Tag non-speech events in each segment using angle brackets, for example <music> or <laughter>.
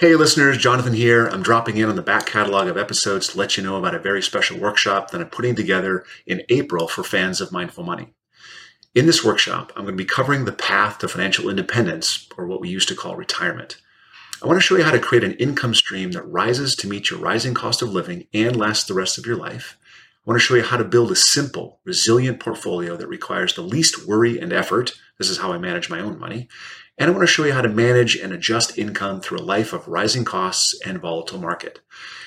Hey listeners, Jonathan here. I'm dropping in on the back catalog of episodes to let you know about a very special workshop that I'm putting together in April for fans of Mindful Money. In this workshop, I'm going to be covering the path to financial independence, or what we used to call retirement. I want to show you how to create an income stream that rises to meet your rising cost of living and lasts the rest of your life. I want to show you how to build a simple, resilient portfolio that requires the least worry and effort. This is how I manage my own money. And I want to show you how to manage and adjust income through a life of rising costs and volatile market.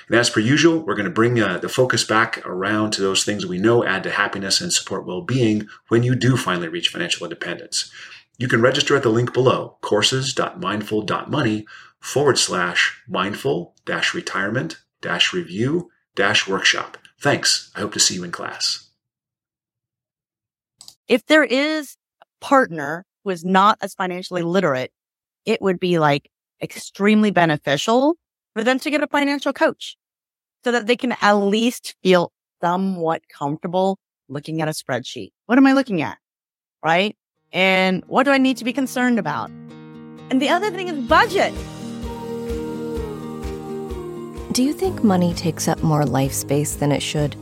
And as per usual, we're going to bring uh, the focus back around to those things we know add to happiness and support well-being when you do finally reach financial independence. You can register at the link below, courses.mindful.money forward slash mindful dash retirement dash review dash workshop. Thanks. I hope to see you in class. If there is a partner is not as financially literate, it would be like extremely beneficial for them to get a financial coach so that they can at least feel somewhat comfortable looking at a spreadsheet. What am I looking at? Right? And what do I need to be concerned about? And the other thing is budget. Do you think money takes up more life space than it should?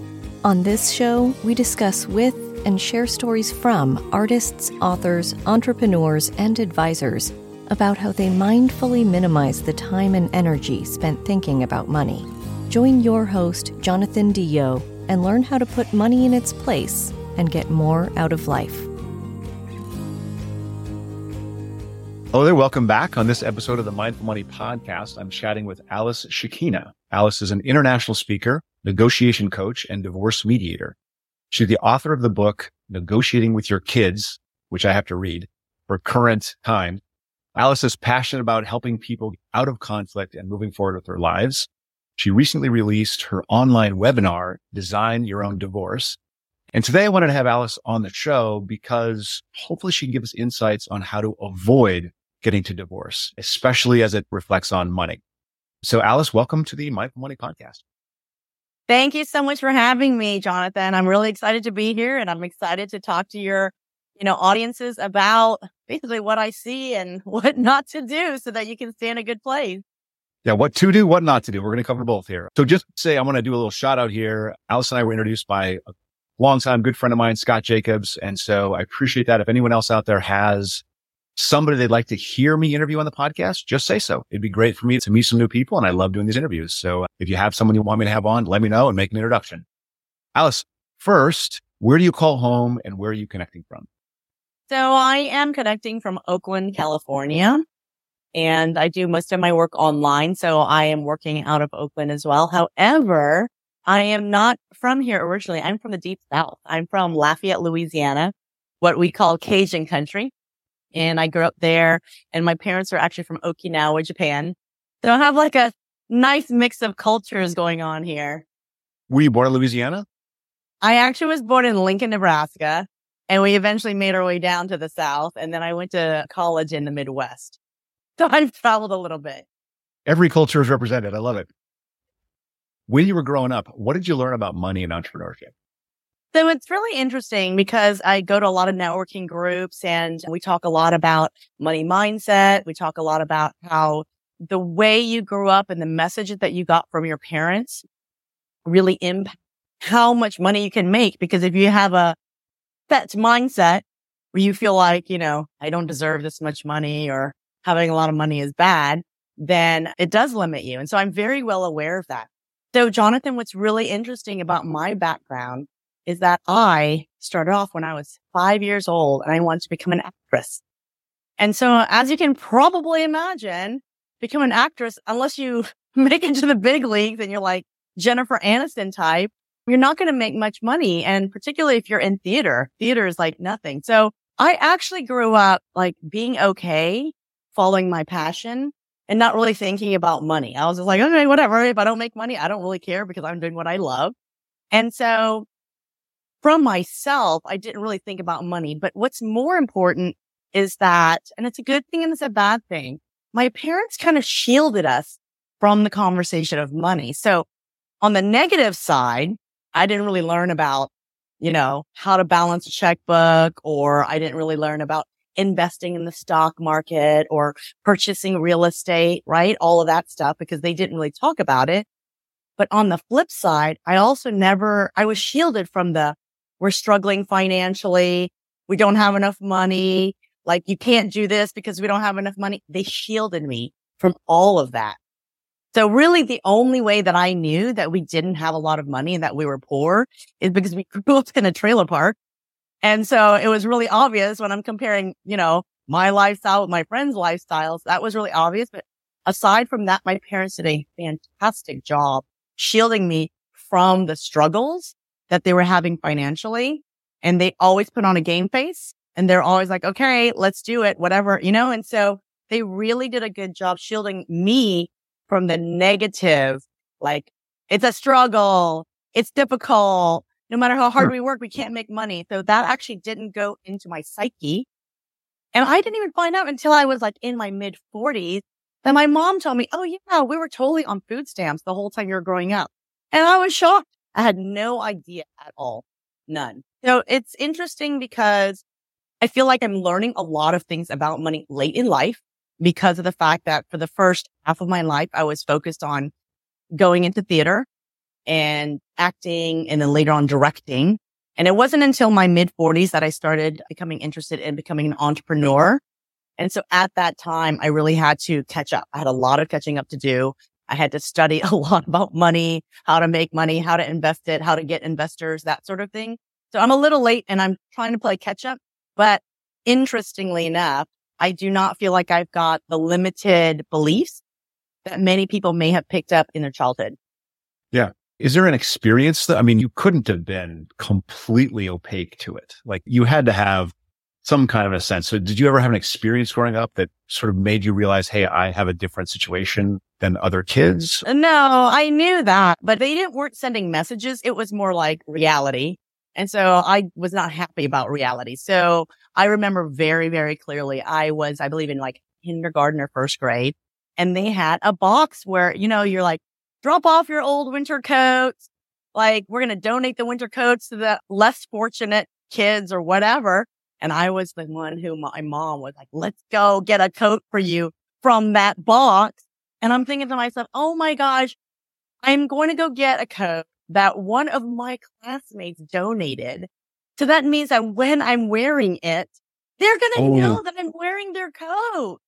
On this show, we discuss with and share stories from artists, authors, entrepreneurs, and advisors about how they mindfully minimize the time and energy spent thinking about money. Join your host, Jonathan DeYoe, and learn how to put money in its place and get more out of life. Hello there. Welcome back. On this episode of the Mindful Money Podcast, I'm chatting with Alice Shikina. Alice is an international speaker, negotiation coach, and divorce mediator. She's the author of the book, Negotiating with Your Kids, which I have to read for current time Alice is passionate about helping people out of conflict and moving forward with their lives. She recently released her online webinar, Design Your Own Divorce. And today I wanted to have Alice on the show because hopefully she can give us insights on how to avoid getting to divorce, especially as it reflects on money. So Alice, welcome to the Mindful Money podcast. Thank you so much for having me, Jonathan. I'm really excited to be here and I'm excited to talk to your, you know, audiences about basically what I see and <laughs> what not to do so that you can stay in a good place. Yeah, what to do, what not to do. We're going to cover both here. So just say, I'm going to do a little shout out here. Alice and I were introduced by a longtime good friend of mine, Scott Jacobs. And so I appreciate that. If anyone else out there has somebody they'd like to hear me interview on the podcast, just say so. It'd be great for me to meet some new people. And I love doing these interviews. So uh, if you have someone you want me to have on, let me know and make an introduction. Alice, first, where do you call home and where are you connecting from? So I am connecting from Oakland, California, and I do most of my work online. So I am working out of Oakland as well. However, I am not from here originally. I'm from the deep south. I'm from Lafayette, Louisiana, what we call Cajun country. And I grew up there and my parents are actually from Okinawa, Japan. So I have like a nice mix of cultures going on here. Were you born in Louisiana? I actually was born in Lincoln, Nebraska. And we eventually made our way down to the South. And then I went to college in the Midwest. So I've traveled a little bit. Every culture is represented. I love it. When you were growing up, what did you learn about money and entrepreneurship? So it's really interesting because I go to a lot of networking groups and we talk a lot about money mindset. We talk a lot about how the way you grew up and the messages that you got from your parents really impact how much money you can make. Because if you have a that mindset where you feel like, you know, I don't deserve this much money or having a lot of money is bad, then it does limit you. And so I'm very well aware of that. So Jonathan, what's really interesting about my background is that I started off when I was five years old and I wanted to become an actress. And so as you can probably imagine, become an actress, unless you <laughs> make it to the big leagues and you're like Jennifer Aniston type, you're not going to make much money. And particularly if you're in theater, theater is like nothing. So I actually grew up like being okay, following my passion and not really thinking about money. I was just like, okay, whatever. If I don't make money, I don't really care because I'm doing what I love. And so from myself, I didn't really think about money. But what's more important is that, and it's a good thing and it's a bad thing. My parents kind of shielded us from the conversation of money. So on the negative side, I didn't really learn about, you know, how to balance a checkbook or I didn't really learn about investing in the stock market or purchasing real estate, right? All of that stuff because they didn't really talk about it. But on the flip side, I also never, I was shielded from the, we're struggling financially. We don't have enough money. Like you can't do this because we don't have enough money. They shielded me from all of that. So really the only way that I knew that we didn't have a lot of money and that we were poor is because we <laughs> grew up in a trailer park. And so it was really obvious when I'm comparing, you know, my lifestyle with my friends' lifestyles. That was really obvious. But aside from that, my parents did a fantastic job shielding me from the struggles that they were having financially. And they always put on a game face and they're always like, okay, let's do it, whatever, you know? And so they really did a good job shielding me from the negative, like it's a struggle. It's difficult. No matter how hard we work, we can't make money. So that actually didn't go into my psyche. And I didn't even find out until I was like in my mid forties that my mom told me, Oh yeah, we were totally on food stamps the whole time you were growing up. And I was shocked. I had no idea at all. None. So it's interesting because I feel like I'm learning a lot of things about money late in life because of the fact that for the first half of my life, I was focused on going into theater and acting and then later on directing. And it wasn't until my mid forties that I started becoming interested in becoming an entrepreneur. And so at that time, I really had to catch up. I had a lot of catching up to do. I had to study <laughs> a lot about money, how to make money, how to invest it, how to get investors, that sort of thing. So I'm a little late and I'm trying to play catch up. But interestingly enough, I do not feel like I've got the limited beliefs that many people may have picked up in their childhood. Yeah. Is there an experience that, I mean, you couldn't have been completely opaque to it. Like you had to have some kind of a sense. So did you ever have an experience growing up that sort of made you realize, Hey, I have a different situation than other kids? No, I knew that, but they didn't weren't sending messages. It was more like reality. And so I was not happy about reality. So I remember very, very clearly. I was, I believe in like kindergarten or first grade and they had a box where, you know, you're like, drop off your old winter coats. Like we're going to donate the winter coats to the less fortunate kids or whatever. And I was the one who my mom was like, let's go get a coat for you from that box. And I'm thinking to myself, Oh my gosh, I'm going to go get a coat that one of my classmates donated. So that means that when I'm wearing it, they're going to oh. know that I'm wearing their coat.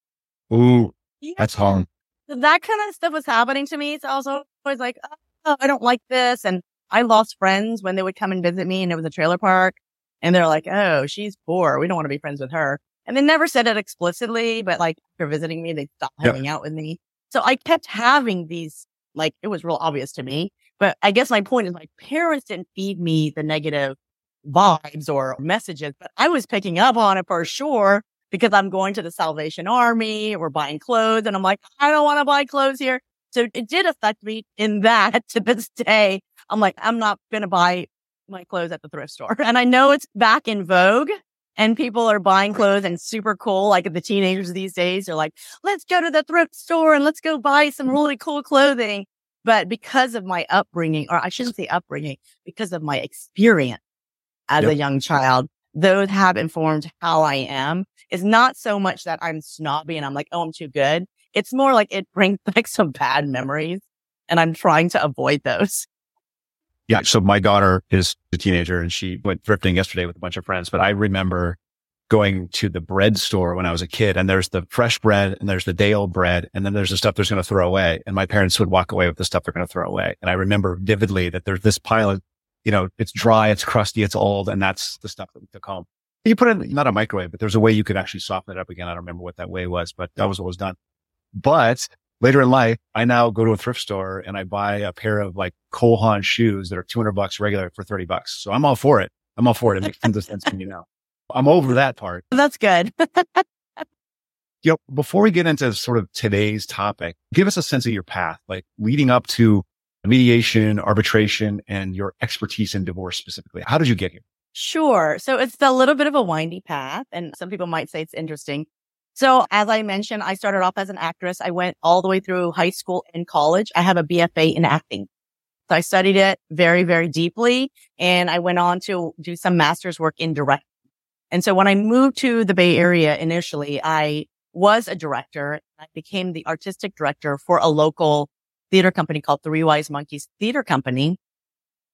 Ooh, yeah. that's hard. So that kind of stuff was happening to me. So I was always like, oh, I don't like this. And I lost friends when they would come and visit me and it was a trailer park. And they're like, oh, she's poor. We don't want to be friends with her. And they never said it explicitly, but like after visiting me, they stopped yep. hanging out with me. So I kept having these, like, it was real obvious to me. But I guess my point is my parents didn't feed me the negative vibes or messages, but I was picking up on it for sure because I'm going to the Salvation Army. We're buying clothes and I'm like, I don't want to buy clothes here. So it did affect me in that <laughs> to this day. I'm like, I'm not going to buy my clothes at the thrift store. And I know it's back in vogue and people are buying clothes and super cool. Like the teenagers these days are like, let's go to the thrift store and let's go buy some mm. really cool clothing. But because of my upbringing, or I shouldn't say upbringing, because of my experience as yep. a young child, those have informed how I am. It's not so much that I'm snobby and I'm like, oh, I'm too good. It's more like it brings <laughs> back some bad memories and I'm trying to avoid those. Yeah. So my daughter is a teenager and she went thrifting yesterday with a bunch of friends, but I remember going to the bread store when I was a kid and there's the fresh bread and there's the day old bread and then there's the stuff there's going to throw away. And my parents would walk away with the stuff they're going to throw away. And I remember vividly that there's this pile of, you know, it's dry, it's crusty, it's old. And that's the stuff that we took home. You put it in not a microwave, but there's a way you could actually soften it up again. I don't remember what that way was, but that was what was done. But later in life, I now go to a thrift store and I buy a pair of like Cole Haan shoes that are 200 bucks regular for 30 bucks. So I'm all for it. I'm all for it. It makes tons of sense to me now. I'm over that part. <laughs> That's good. <laughs> you know, before we get into sort of today's topic, give us a sense of your path, like leading up to mediation, arbitration, and your expertise in divorce specifically. How did you get here? Sure. So it's a little bit of a windy path, and some people might say it's interesting. So as I mentioned, I started off as an actress. I went all the way through high school and college. I have a BFA in acting. So I studied it very, very deeply and I went on to do some master's work in directing. And so when I moved to the Bay Area initially, I was a director. I became the artistic director for a local theater company called Three Wise Monkeys Theater Company.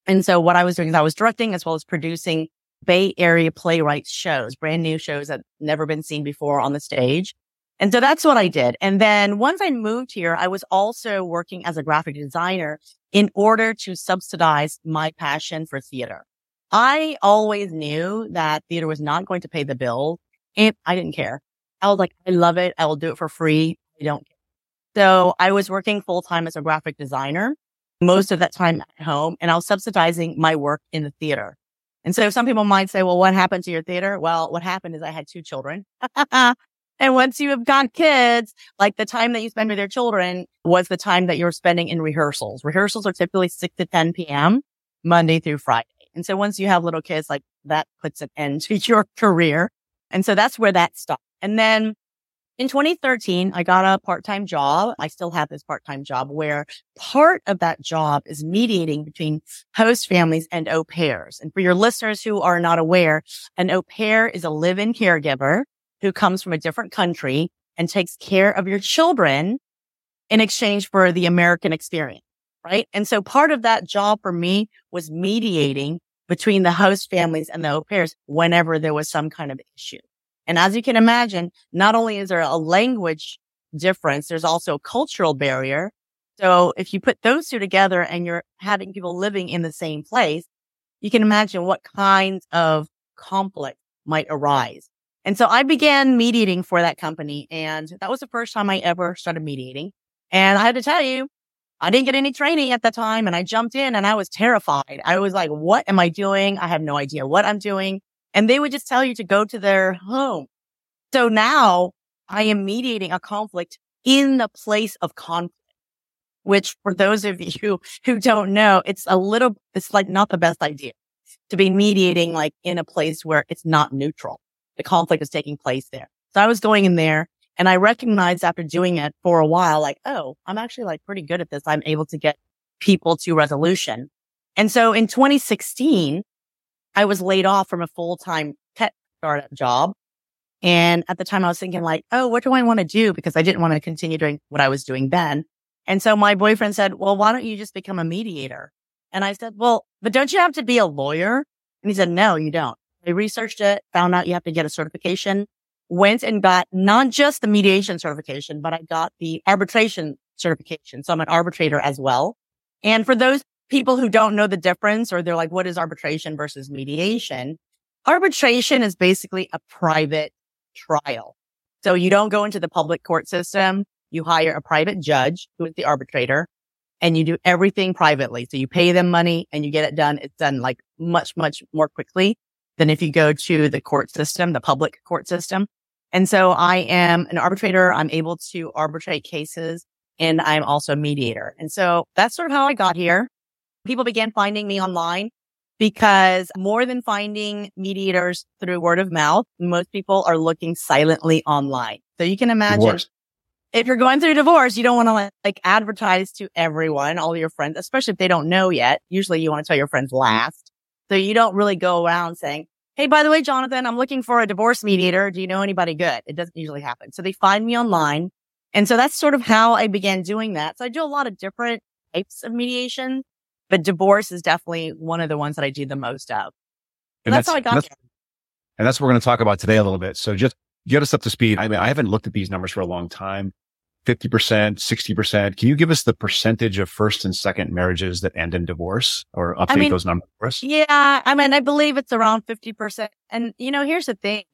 And so what I was doing is I was directing as well as producing Bay Area playwrights shows, brand new shows that never been seen before on the stage. And so that's what I did. And then once I moved here, I was also working as a graphic designer in order to subsidize my passion for theater. I always knew that theater was not going to pay the bill and I didn't care. I was like, I love it. I will do it for free. I don't care. So I was working full time as a graphic designer most of that time at home and I was subsidizing my work in the theater. And so some people might say, well, what happened to your theater? Well, what happened is I had two children. <laughs> and once you have got kids, like the time that you spend with your children was the time that you're spending in rehearsals. Rehearsals are typically 6 to 10 p.m. Monday through Friday. And so once you have little kids, like that puts an end <laughs> to your career. And so that's where that stopped. And then in 2013, I got a part-time job. I still have this part-time job where part of that job is mediating between host families and au pairs. And for your listeners who are not aware, an au pair is a live-in caregiver who comes from a different country and takes care of your children in exchange for the American experience. Right. And so part of that job for me was mediating between the host families and the au pairs whenever there was some kind of issue. And as you can imagine, not only is there a language difference, there's also a cultural barrier. So if you put those two together and you're having people living in the same place, you can imagine what kinds of conflict might arise. And so I began mediating for that company. And that was the first time I ever started mediating. And I had to tell you, I didn't get any training at the time and I jumped in and I was terrified. I was like, what am I doing? I have no idea what I'm doing and they would just tell you to go to their home. So now I am mediating a conflict in the place of conflict, which for those of you <laughs> who don't know, it's a little, it's like not the best idea to be mediating like in a place where it's not neutral. The conflict is taking place there. So I was going in there and I recognized after doing it for a while, like, oh, I'm actually like pretty good at this. I'm able to get people to resolution. And so in 2016, I was laid off from a full time tech startup job. And at the time I was thinking like, oh, what do I want to do? Because I didn't want to continue doing what I was doing then. And so my boyfriend said, well, why don't you just become a mediator? And I said, well, but don't you have to be a lawyer? And he said, no, you don't. I researched it, found out you have to get a certification, went and got not just the mediation certification, but I got the arbitration certification. So I'm an arbitrator as well. And for those people who don't know the difference or they're like, what is arbitration versus mediation? Arbitration is basically a private trial. So you don't go into the public court system. You hire a private judge who is the arbitrator and you do everything privately. So you pay them money and you get it done. It's done like much, much more quickly than if you go to the court system, the public court system. And so I am an arbitrator. I'm able to arbitrate cases and I'm also a mediator. And so that's sort of how I got here people began finding me online because more than finding mediators through word of mouth, most people are looking silently online. So you can imagine divorce. if you're going through divorce, you don't want to like advertise to everyone, all your friends, especially if they don't know yet. Usually you want to tell your friends last. So you don't really go around saying, Hey, by the way, Jonathan, I'm looking for a divorce mediator. Do you know anybody good? It doesn't usually happen. So they find me online. And so that's sort of how I began doing that. So I do a lot of different types of mediation but divorce is definitely one of the ones that I do the most of. And that's, that's, how I got that's, And that's what we're going to talk about today a little bit. So just get us up to speed. I mean, I haven't looked at these numbers for a long time. 50%, 60%. Can you give us the percentage of first and second marriages that end in divorce or update I mean, those numbers for us? Yeah. I mean, I believe it's around 50%. And, you know, here's the thing.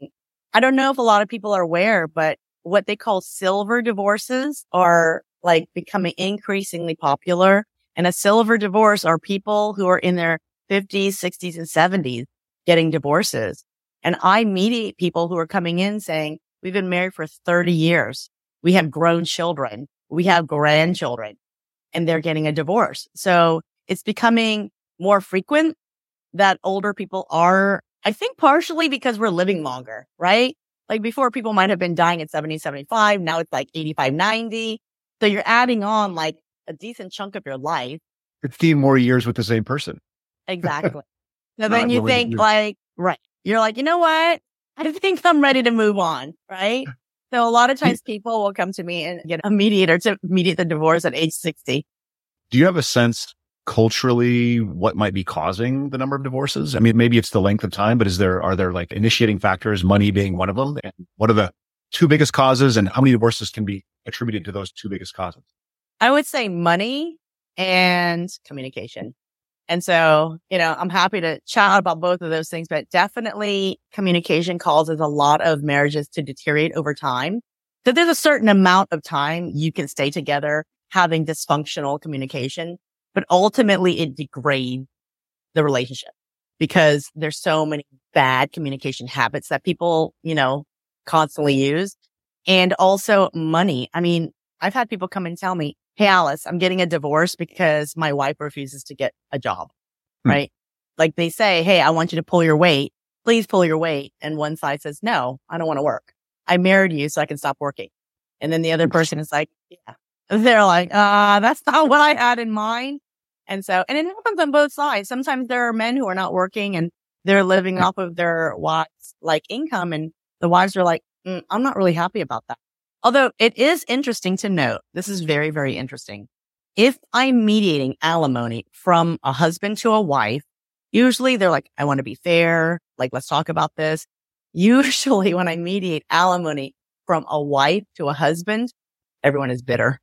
I don't know if a lot of people are aware, but what they call silver divorces are like becoming increasingly popular. And a silver divorce are people who are in their 50s, 60s, and 70s getting divorces. And I mediate people who are coming in saying, we've been married for 30 years. We have grown children. We have grandchildren and they're getting a divorce. So it's becoming more frequent that older people are, I think partially because we're living longer, right? Like before people might have been dying at 70, 75. Now it's like 85, 90. So you're adding on like a decent chunk of your life. 15 more years with the same person. <laughs> Exactly. so then you think like, right. You're like, you know what? I <laughs> think I'm ready to move on. Right. So a lot of times people will come to me and get a mediator to mediate the divorce at age 60. Do you have a sense culturally what might be causing the number of divorces? I mean, maybe it's the length of time, but is there, are there like initiating factors, money being one of them? And what are the two biggest causes and how many divorces can be attributed to those two biggest causes? I would say money and communication. And so, you know, I'm happy to chat about both of those things, but definitely communication causes a lot of marriages to deteriorate over time. So there's a certain amount of time you can stay together having dysfunctional communication, but ultimately it degrades the relationship because there's so many bad communication habits that people, you know, constantly use. And also money. I mean, I've had people come and tell me, Hey, Alice, I'm getting a divorce because my wife refuses to get a job. Hmm. Right. Like they say, Hey, I want you to pull your weight. Please pull your weight. And one side says, no, I don't want to work. I married you so I can stop working. And then the other person is like, yeah, they're like, uh, that's not what I had in mind. And so, and it happens on both sides. Sometimes there are men who are not working and they're living off of their wives like income and the wives are like, mm, I'm not really happy about that. Although it is interesting to note, this is very, very interesting. If I'm mediating alimony from a husband to a wife, usually they're like, I want to be fair. Like, let's talk about this. Usually <laughs> when I mediate alimony from a wife to a husband, everyone is bitter.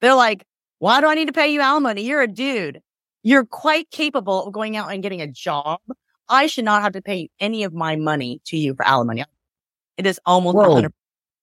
They're like, why do I need to pay you alimony? You're a dude. You're quite capable of going out and getting a job. I should not have to pay any of my money to you for alimony. It is almost Whoa. 100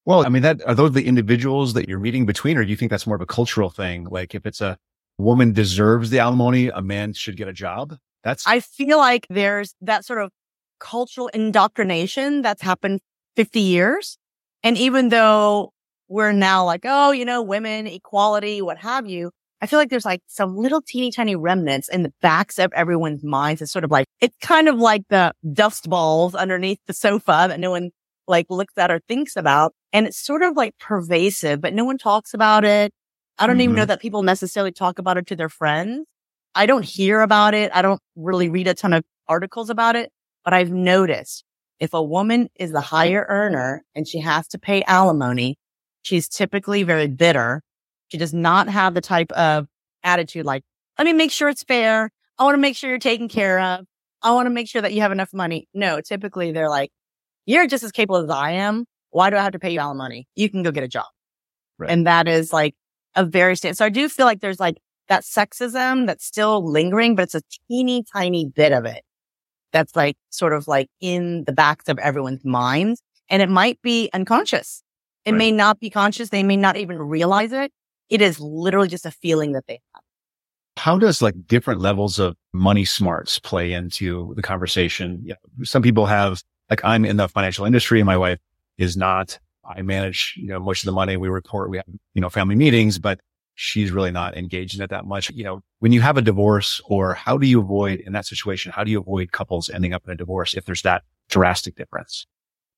well, I mean, that are those the individuals that you're meeting between, or do you think that's more of a cultural thing? Like if it's a woman deserves the alimony, a man should get a job. That's, I feel like there's that sort of cultural indoctrination that's happened 50 years. And even though we're now like, oh, you know, women, equality, what have you, I feel like there's like some little teeny tiny remnants in the backs of everyone's minds. It's sort of like, it's kind of like the dust balls underneath the sofa that no one like looks at or thinks about. And it's sort of like pervasive, but no one talks about it. I don't mm-hmm. even know mm-hmm. that people necessarily talk about it to their friends. I don't hear about it. I don't really read a ton of articles about it, but I've noticed if a woman is the higher earner and she has to pay alimony, she's typically very bitter. She does not have the type of attitude like, let me make sure it's fair. I want to make sure you're taken care of. I want to make sure that you have enough money. No, typically they're like, you're just as capable as I am. Why do I have to pay you alimony? You can go get a job. Right. And that is like a very stand. So I do feel like there's like that sexism that's still lingering, but it's a teeny tiny bit of it that's like sort of like in the backs of everyone's minds. And it might be unconscious. It right. may not be conscious. They may not even realize it. It is literally just a feeling that they have. How does like different levels of money smarts play into the conversation? Yeah, some people have like I'm in the financial industry and my wife is not. I manage, you know, most of the money we report. We have, you know, family meetings, but she's really not engaged in it that much. You know, when you have a divorce or how do you avoid in that situation? How do you avoid couples ending up in a divorce if there's that drastic difference?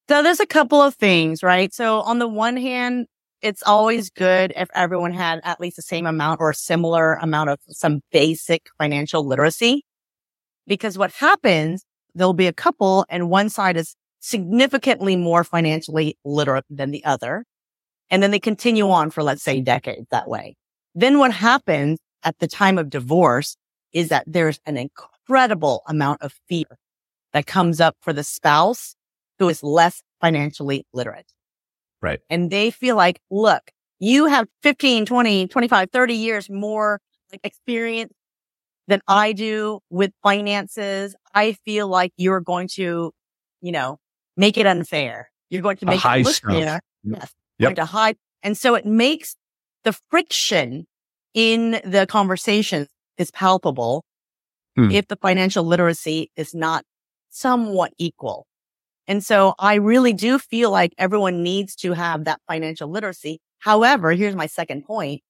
So there's a couple of things, right? So on the one hand, it's always good if everyone had at least the same amount or similar amount of some basic financial literacy. Because what happens there'll be a couple and one side is significantly more financially literate than the other. And then they continue on for, let's say, decades that way. Then what happens at the time of divorce is that there's an incredible amount of fear that comes up for the spouse who is less financially literate. Right. And they feel like, look, you have 15, 20, 25, 30 years more like experience than I do with finances. I feel like you're going to, you know, make it unfair. You're going to make it look fair. Yes. Yep. Going to hide. And so it makes the friction in the conversation is palpable hmm. if the financial literacy is not somewhat equal. And so I really do feel like everyone needs to have that financial literacy. However, here's my second point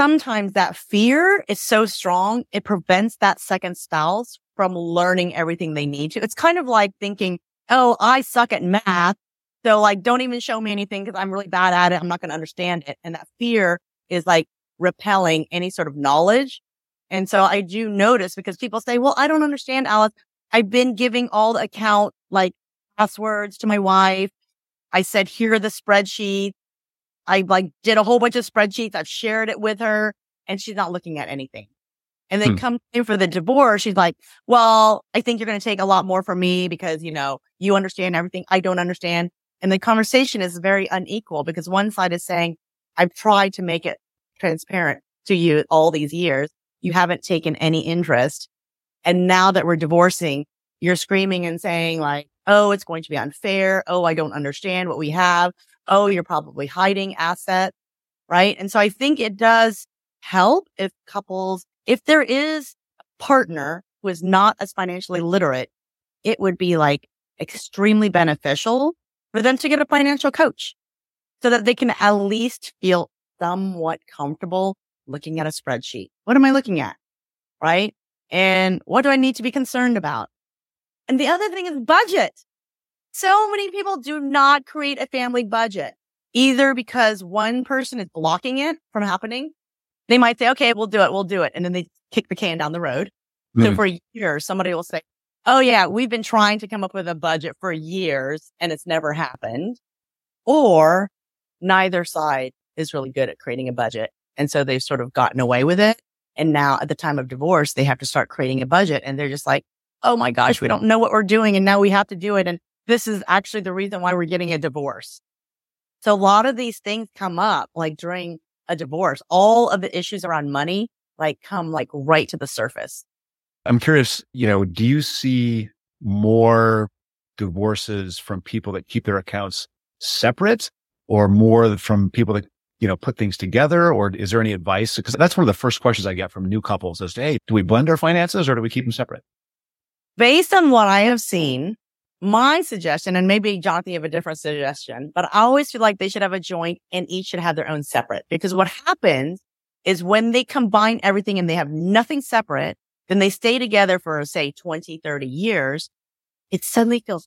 sometimes that fear is so strong, it prevents that second spouse from learning everything they need to. It's kind of like thinking, Oh, I suck at math. So like, don't even show me anything because I'm really bad at it. I'm not going to understand it. And that fear is like repelling any sort of knowledge. And so I do notice because people say, well, I don't understand, Alice. I've been giving all the account like passwords to my wife. I said, here are the spreadsheets. I like did a whole bunch of spreadsheets. I've shared it with her and she's not looking at anything. And then hmm. come in for the divorce. She's like, well, I think you're going to take a lot more from me because, you know, you understand everything I don't understand. And the conversation is very unequal because one side is saying, I've tried to make it transparent to you all these years. You haven't taken any interest. And now that we're divorcing, you're screaming and saying like, Oh, it's going to be unfair. Oh, I don't understand what we have. Oh, you're probably hiding assets. Right. And so I think it does help if couples, if there is a partner who is not as financially literate, it would be like extremely beneficial for them to get a financial coach so that they can at least feel somewhat comfortable looking at a spreadsheet. What am I looking at? Right. And what do I need to be concerned about? And the other thing is budget. So many people do not create a family budget, either because one person is blocking it from happening. They might say, okay, we'll do it. We'll do it. And then they kick the can down the road. Mm. So for years, somebody will say, oh yeah, we've been trying to come up with a budget for years and it's never happened. Or neither side is really good at creating a budget. And so they've sort of gotten away with it. And now at the time of divorce, they have to start creating a budget and they're just like, oh my gosh, we don't know what we're doing. And now we have to do it. And this is actually the reason why we're getting a divorce. So a lot of these things come up like during a divorce, all of the issues around money, like come like right to the surface. I'm curious, you know, do you see more divorces from people that keep their accounts separate or more from people that, you know, put things together? Or is there any advice? Because that's one of the first questions I get from new couples is, Hey, do we blend our finances or do we keep them separate? based on what I have seen, my suggestion, and maybe Jonathan, you have a different suggestion, but I always feel like they should have a joint and each should have their own separate because what happens is when they combine everything and they have nothing separate, then they stay together for say 20, 30 years. It suddenly feels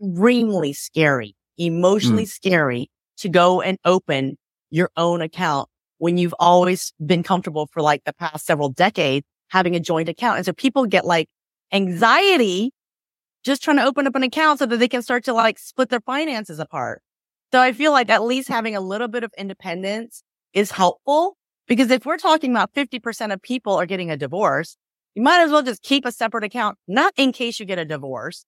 extremely scary, emotionally mm. scary to go and open your own account when you've always been comfortable for like the past several decades having a joint account. And so people get like anxiety just trying to open up an account so that they can start to like split their finances apart. So I feel like at least having a little bit of independence is helpful because if we're talking about 50% of people are getting a divorce, you might as well just keep a separate account, not in case you get a divorce,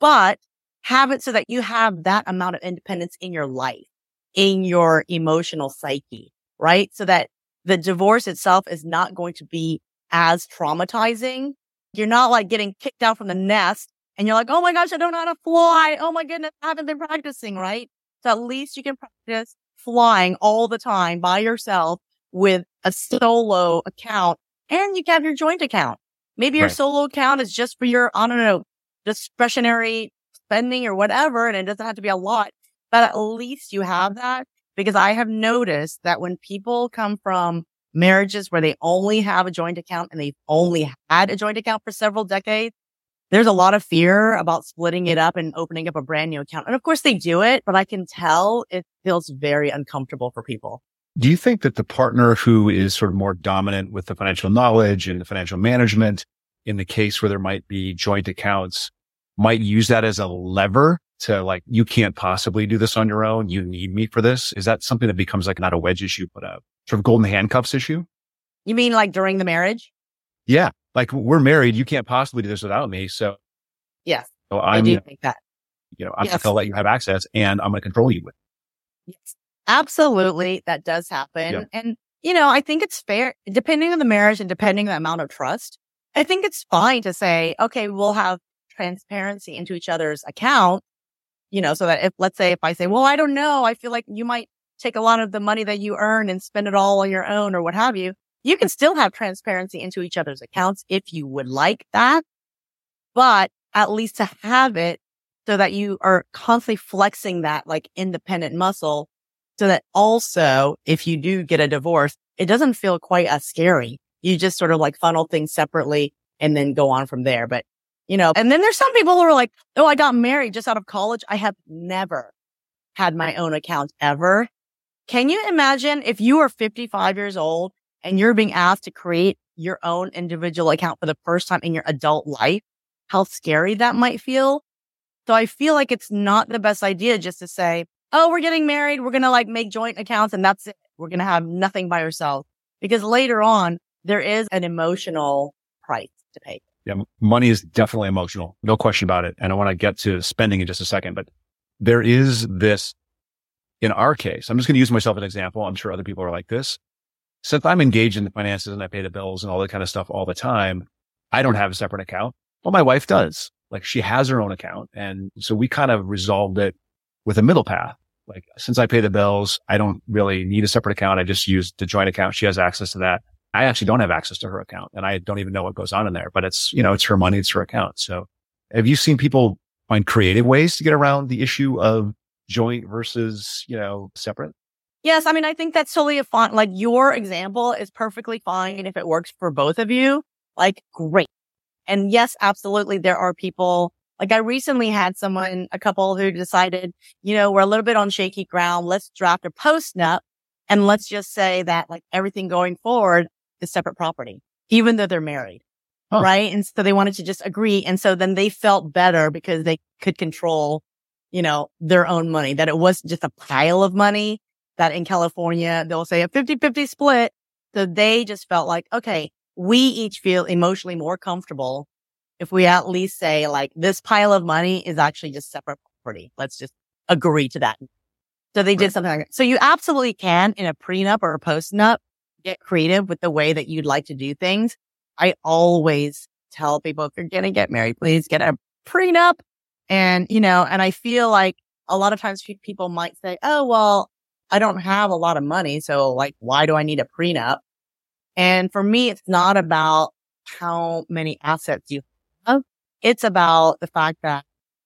but have it so that you have that amount of independence in your life, in your emotional psyche, right? So that the divorce itself is not going to be as traumatizing you're not like getting kicked out from the nest and you're like, oh my gosh, I don't know how to fly. Oh my goodness, I haven't been practicing, right? So at least you can practice flying all the time by yourself with a solo account and you can have your joint account. Maybe your right. solo account is just for your, I don't know, discretionary spending or whatever. And it doesn't have to be a lot, but at least you have that because I have noticed that when people come from marriages where they only have a joint account and they've only had a joint account for several decades, there's a lot of fear about splitting it up and opening up a brand new account. And of course they do it, but I can tell it feels very uncomfortable for people. Do you think that the partner who is sort of more dominant with the financial knowledge and the financial management in the case where there might be joint accounts might use that as a lever to like, you can't possibly do this on your own. You need me for this. Is that something that becomes like not a wedge issue, but a sort of golden handcuffs issue? You mean like during the marriage? Yeah. Like we're married. You can't possibly do this without me. So yes, so I'm, I do think that. You know, I'm yes. going to let you have access and I'm going to control you with. Yes, absolutely. That does happen. Yeah. And, you know, I think it's fair, depending on the marriage and depending on the amount of trust. I think it's fine to say, okay, we'll have transparency into each other's account, you know, so that if, let's say, if I say, well, I don't know, I feel like you might take a lot of the money that you earn and spend it all on your own or what have you. You can still have transparency into each other's accounts if you would like that, but at least to have it so that you are constantly flexing that like independent muscle so that also if you do get a divorce, it doesn't feel quite as scary. You just sort of like funnel things separately and then go on from there. But you know, and then there's some people who are like, Oh, I got married just out of college. I have never had my own account ever. Can you imagine if you are 55 years old and you're being asked to create your own individual account for the first time in your adult life, how scary that might feel? So I feel like it's not the best idea just to say, oh, we're getting married. We're going to like make joint accounts and that's it. We're going to have nothing by ourselves because later on there is an emotional price to pay. Yeah. Money is definitely emotional. No question about it. And I want to get to spending in just a second, but there is this in our case. I'm just going to use myself as an example. I'm sure other people are like this. Since I'm engaged in the finances and I pay the bills and all that kind of stuff all the time, I don't have a separate account. Well, my wife does. Like she has her own account. And so we kind of resolved it with a middle path. Like since I pay the bills, I don't really need a separate account. I just use the joint account. She has access to that. I actually don't have access to her account and I don't even know what goes on in there, but it's, you know, it's her money. It's her account. So have you seen people find creative ways to get around the issue of joint versus, you know, separate? Yes. I mean, I think that's totally a fine, like your example is perfectly fine. If it works for both of you, like great. And yes, absolutely. There are people like I recently had someone, a couple who decided, you know, we're a little bit on shaky ground. Let's draft a post nup and let's just say that like everything going forward is separate property, even though they're married. Right. And so they wanted to just agree. And so then they felt better because they could control, you know, their own money, that it wasn't just a pile of money that in California, they'll say a 50 50 split. So they just felt like, okay, we each feel emotionally more comfortable if we at least say like this pile of money is actually just separate property. Let's just agree to that. So they did something like that. So you absolutely can in a prenup or a postnup get creative with the way that you'd like to do things. I always tell people if you're going to get married, please get a prenup. And, you know, and I feel like a lot of times people might say, Oh, well, I don't have a lot of money. So like, why do I need a prenup? And for me, it's not about how many assets you have. It's about the fact that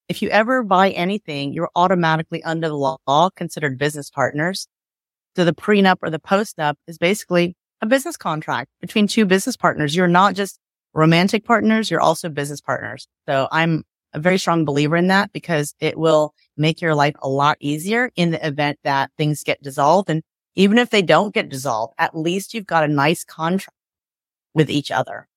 if you ever buy anything, you're automatically under the law considered business partners. So the prenup or the postnup is basically a business contract between two business partners. You're not just romantic partners. You're also business partners. So I'm a very strong believer in that because it will make your life a lot easier in the event that things get dissolved. And even if they don't get dissolved, at least you've got a nice contract with each other.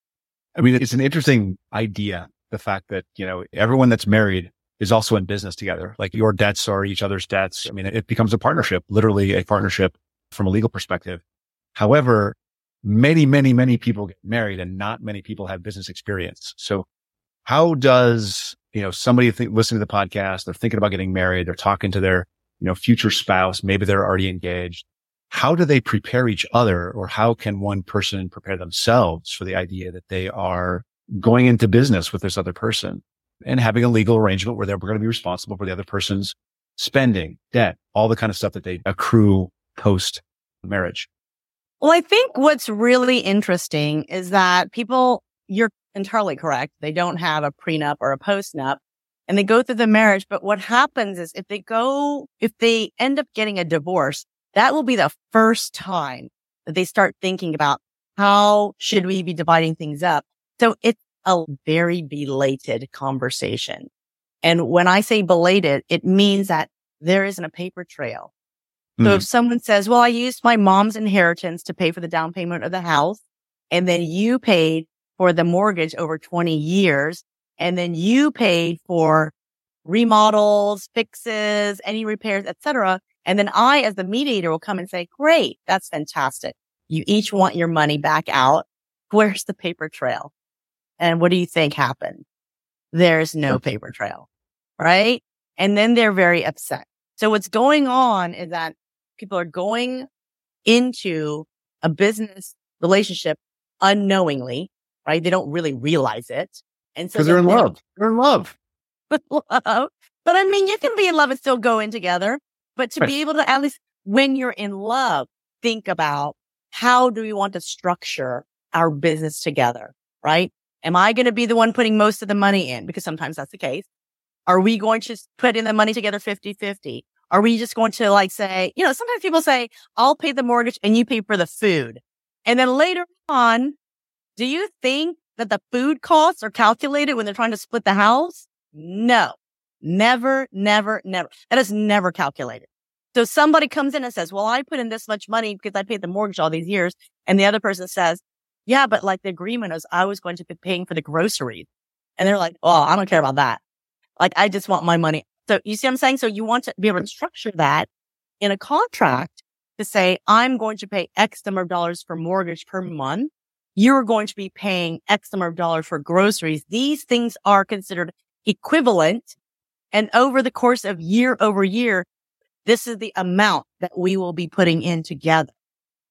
I mean, it's an interesting idea. The fact that, you know, everyone that's married is also in business together. Like your debts are each other's debts. I mean, it becomes a partnership, literally a partnership from a legal perspective. However, many, many, many people get married and not many people have business experience. So how does, you know, somebody think, listen to the podcast, they're thinking about getting married, they're talking to their, you know, future spouse, maybe they're already engaged. How do they prepare each other or how can one person prepare themselves for the idea that they are going into business with this other person and having a legal arrangement where they're going to be responsible for the other person's spending, debt, all the kind of stuff that they accrue post marriage? Well, I think what's really interesting is that people, you're entirely correct. They don't have a prenup or a postnup and they go through the marriage. But what happens is if they go, if they end up getting a divorce, that will be the first time that they start thinking about how should we be dividing things up? So it's a very belated conversation. And when I say belated, it means that there isn't a paper trail. So mm. if someone says, well, I used my mom's inheritance to pay for the down payment of the house and then you paid for the mortgage over 20 years and then you paid for remodels, fixes, any repairs, etc. And then I, as the mediator, will come and say, great, that's fantastic. You each want your money back out. Where's the paper trail? And what do you think happened? There's no paper trail, right? And then they're very upset. So what's going on is that people are going into a business relationship unknowingly, right? They don't really realize it. And so they're in love. <laughs> They're in love. But I mean, you can be in love and still go in together, but to right. be able to at least when you're in love, think about how do we want to structure our business together, right? Am I going to be the one putting most of the money in? Because sometimes that's the case. Are we going to put in the money together 50 50? Are we just going to like say, you know, sometimes people say, I'll pay the mortgage and you pay for the food. And then later on, do you think that the food costs are calculated when they're trying to split the house? No, never, never, never. That is never calculated. So somebody comes in and says, well, I put in this much money because I paid the mortgage all these years. And the other person says, yeah, but like the agreement is I was going to be paying for the groceries. And they're like, oh, I don't care about that. Like I just want my money. So you see what I'm saying? So you want to be able to structure that in a contract to say, I'm going to pay X number of dollars for mortgage per month. You're going to be paying X number of dollars for groceries. These things are considered equivalent. And over the course of year over year, this is the amount that we will be putting in together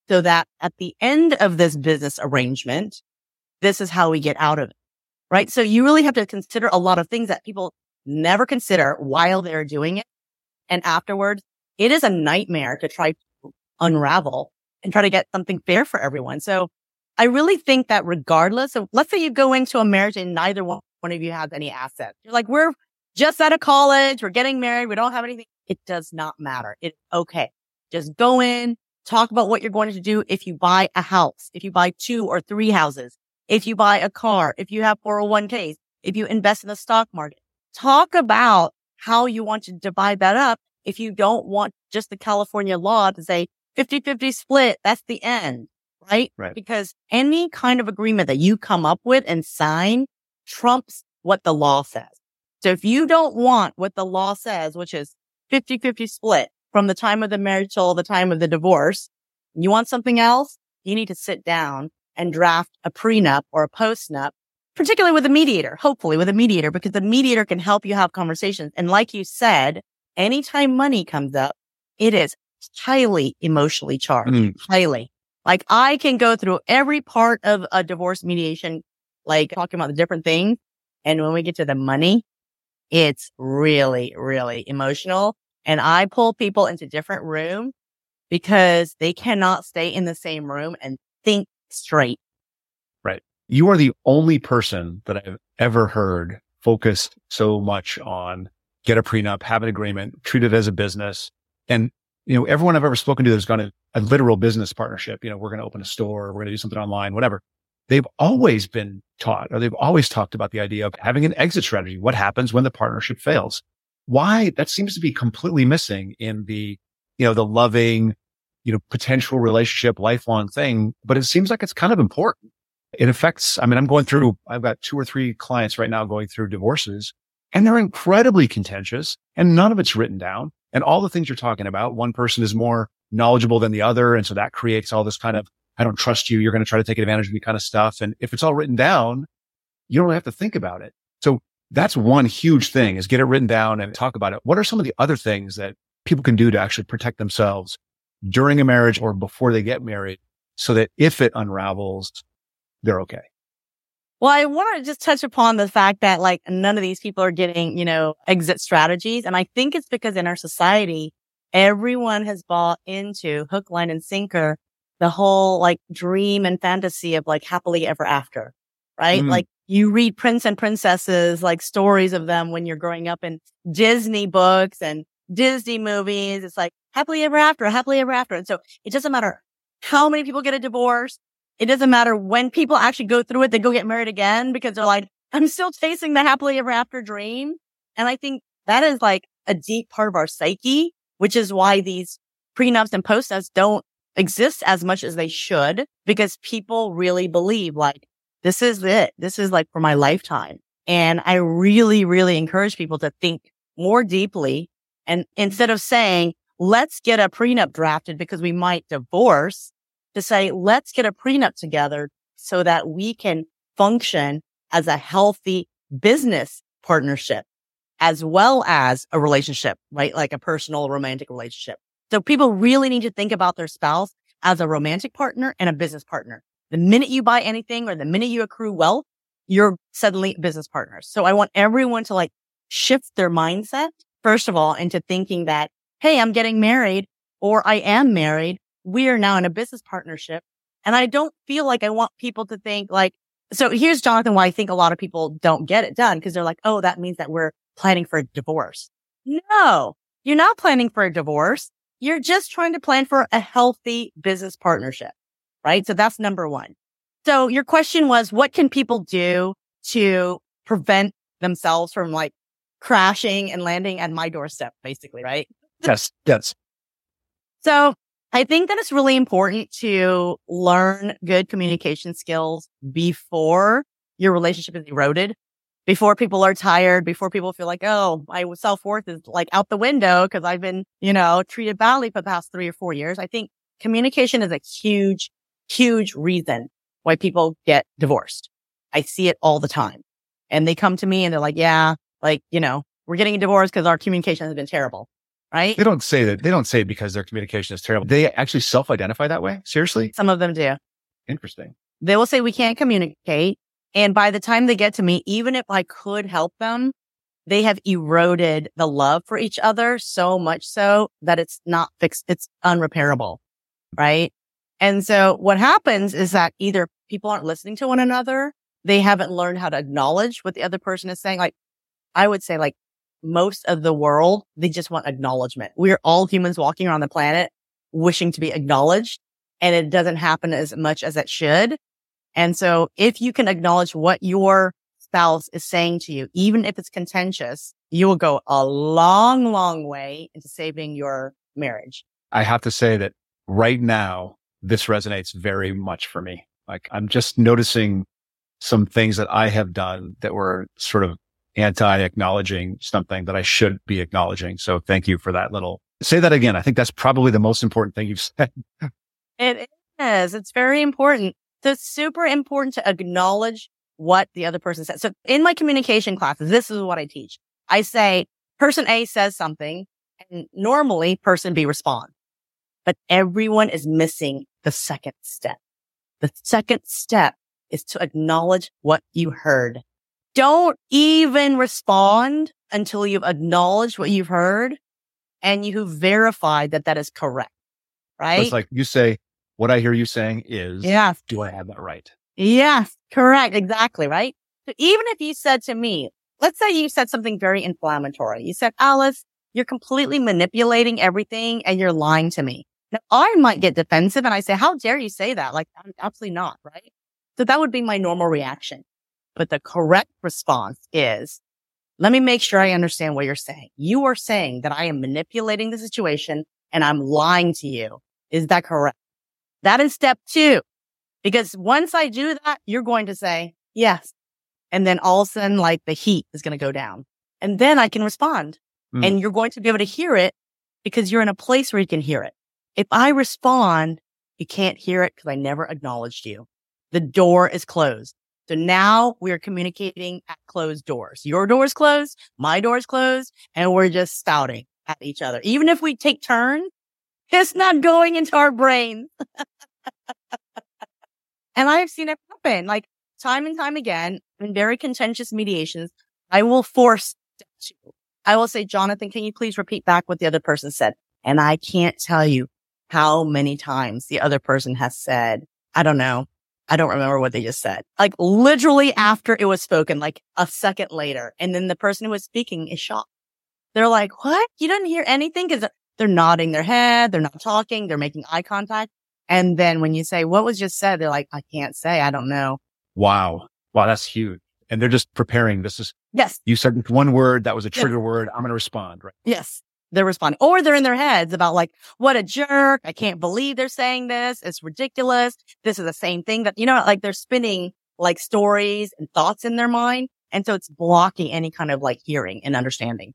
so that at the end of this business arrangement, this is how we get out of it. Right. So you really have to consider a lot of things that people never consider while they're doing it. And afterwards, it is a nightmare to try to unravel and try to get something fair for everyone. So I really think that regardless of, let's say you go into a marriage and neither one, of you has any assets. You're like, we're just out of college. We're getting married. We don't have anything. It does not matter. It's okay. Just go in, talk about what you're going to do. If you buy a house, if you buy two or three houses, if you buy a car, if you have 401ks, if you invest in the stock market, talk about how you want to divide that up. If you don't want just the California law to say 50 50 split, that's the end, right? Right. Because any kind of agreement that you come up with and sign trumps what the law says. So if you don't want what the law says, which is 50 50 split from the time of the marriage till the time of the divorce, you want something else, you need to sit down and draft a prenup or a postnup, particularly with a mediator, hopefully with a mediator, because the mediator can help you have conversations. And like you said, anytime money comes up, it is highly emotionally charged, mm. highly. Like I can go through every part of a divorce mediation, like talking about the different things. And when we get to the money, it's really, really emotional. And I pull people into different rooms because they cannot stay in the same room and think straight. Right. You are the only person that I've ever heard focused so much on get a prenup, have an agreement, treat it as a business. And, you know, everyone I've ever spoken to that's gone a, a literal business partnership, you know, we're going to open a store, we're going to do something online, whatever. They've always been taught or they've always talked about the idea of having an exit strategy. What happens when the partnership fails? Why that seems to be completely missing in the, you know, the loving, you know, potential relationship, lifelong thing, but it seems like it's kind of important. It affects, I mean, I'm going through, I've got two or three clients right now going through divorces and they're incredibly contentious and none of it's written down. And all the things you're talking about, one person is more knowledgeable than the other. And so that creates all this kind of, I don't trust you. You're going to try to take advantage of me kind of stuff. And if it's all written down, you don't really have to think about it. So that's one huge thing is get it written down and talk about it. What are some of the other things that people can do to actually protect themselves during a marriage or before they get married so that if it unravels, they're okay. Well, I want to just touch upon the fact that like none of these people are getting, you know, exit strategies. And I think it's because in our society, everyone has bought into hook, line and sinker, the whole like dream and fantasy of like happily ever after, right? Mm. Like you read prince and princesses, like stories of them when you're growing up in Disney books and Disney movies. It's like happily ever after, happily ever after. And so it doesn't matter how many people get a divorce. It doesn't matter when people actually go through it, they go get married again because they're like, I'm still chasing the happily ever after dream. And I think that is like a deep part of our psyche, which is why these prenups and postnups don't exist as much as they should because people really believe like, this is it. This is like for my lifetime. And I really, really encourage people to think more deeply. And instead of saying, let's get a prenup drafted because we might divorce to say, let's get a prenup together so that we can function as a healthy business partnership as well as a relationship, right? Like a personal romantic relationship. So people really need to think about their spouse as a romantic partner and a business partner. The minute you buy anything or the minute you accrue wealth, you're suddenly business partners. So I want everyone to like shift their mindset, first of all, into thinking that Hey, I'm getting married or I am married. We are now in a business partnership. And I don't feel like I want people to think like, so here's Jonathan why I think a lot of people don't get it done because they're like, Oh, that means that we're planning for a divorce. No, you're not planning for a divorce. You're just trying to plan for a healthy business partnership, right? So that's number one. So your question was, what can people do to prevent themselves from like crashing and landing at my doorstep, basically, right? Yes. Yes. So I think that it's really important to learn good communication skills before your relationship is eroded. before people are tired, before people feel like, oh, my self worth is like out the window because I've been, you know, treated badly for the past three or four years. I think communication is a huge, huge reason why people get divorced. I see it all the time. And they come to me and they're like, yeah, like, you know, we're getting a divorce because our communication has been terrible. Right. They don't say that. They don't say it because their communication is terrible. They actually self identify that way. Seriously? Some of them do. Interesting. They will say we can't communicate. And by the time they get to me, even if I could help them, they have eroded the love for each other so much so that it's not fixed. It's unrepairable. Right. And so what happens is that either people aren't listening to one another. They haven't learned how to acknowledge what the other person is saying. Like I would say like most of the world, they just want acknowledgement. We're all humans walking around the planet wishing to be acknowledged and it doesn't happen as much as it should. And so if you can acknowledge what your spouse is saying to you, even if it's contentious, you will go a long, long way into saving your marriage. I have to say that right now, this resonates very much for me. Like I'm just noticing some things that I have done that were sort of anti acknowledging something that I should be acknowledging. So thank you for that little say that again. I think that's probably the most important thing you've said. it is. It's very important. So it's super important to acknowledge what the other person said. So in my communication classes, this is what I teach. I say person A says something and normally person B responds, but everyone is missing the second step. The second step is to acknowledge what you heard. Don't even respond until you've acknowledged what you've heard and you've verified that that is correct. Right? It's like you say, what I hear you saying is, yes. do I have that right? Yes, correct. Exactly. Right. So even if you said to me, let's say you said something very inflammatory. You said, Alice, you're completely manipulating everything and you're lying to me. Now I might get defensive and I say, how dare you say that? Like, I'm absolutely not. Right. So that would be my normal reaction. But the correct response is, let me make sure I understand what you're saying. You are saying that I am manipulating the situation and I'm lying to you. Is that correct? That is step two. Because once I do that, you're going to say yes. And then all of a sudden, like the heat is going to go down and then I can respond mm. and you're going to be able to hear it because you're in a place where you can hear it. If I respond, you can't hear it because I never acknowledged you. The door is closed. So now we're communicating at closed doors. Your door's closed, my door's closed, and we're just spouting at each other. Even if we take turns, it's not going into our brain. and I've seen it happen like time and time again in very contentious mediations. I will force. I will say, Jonathan, can you please repeat back what the other person said? And I can't tell you how many times the other person has said, I don't know. I don't remember what they just said. Like literally after it was spoken, like a second later. And then the person who was speaking is shocked. They're like, what? You didn't hear anything? Cause they're nodding their head. They're not talking. They're making eye contact. And then when you say, what was just said? They're like, I can't say. I don't know. Wow. Wow. That's huge. And they're just preparing. This is, yes. You said one word. That was a trigger yes. word. I'm going to respond. Right. Yes. They're responding or they're in their heads about like, what a jerk. I can't believe they're saying this. It's ridiculous. This is the same thing that, you know, like they're spinning like stories and thoughts in their mind. And so it's blocking any kind of like hearing and understanding.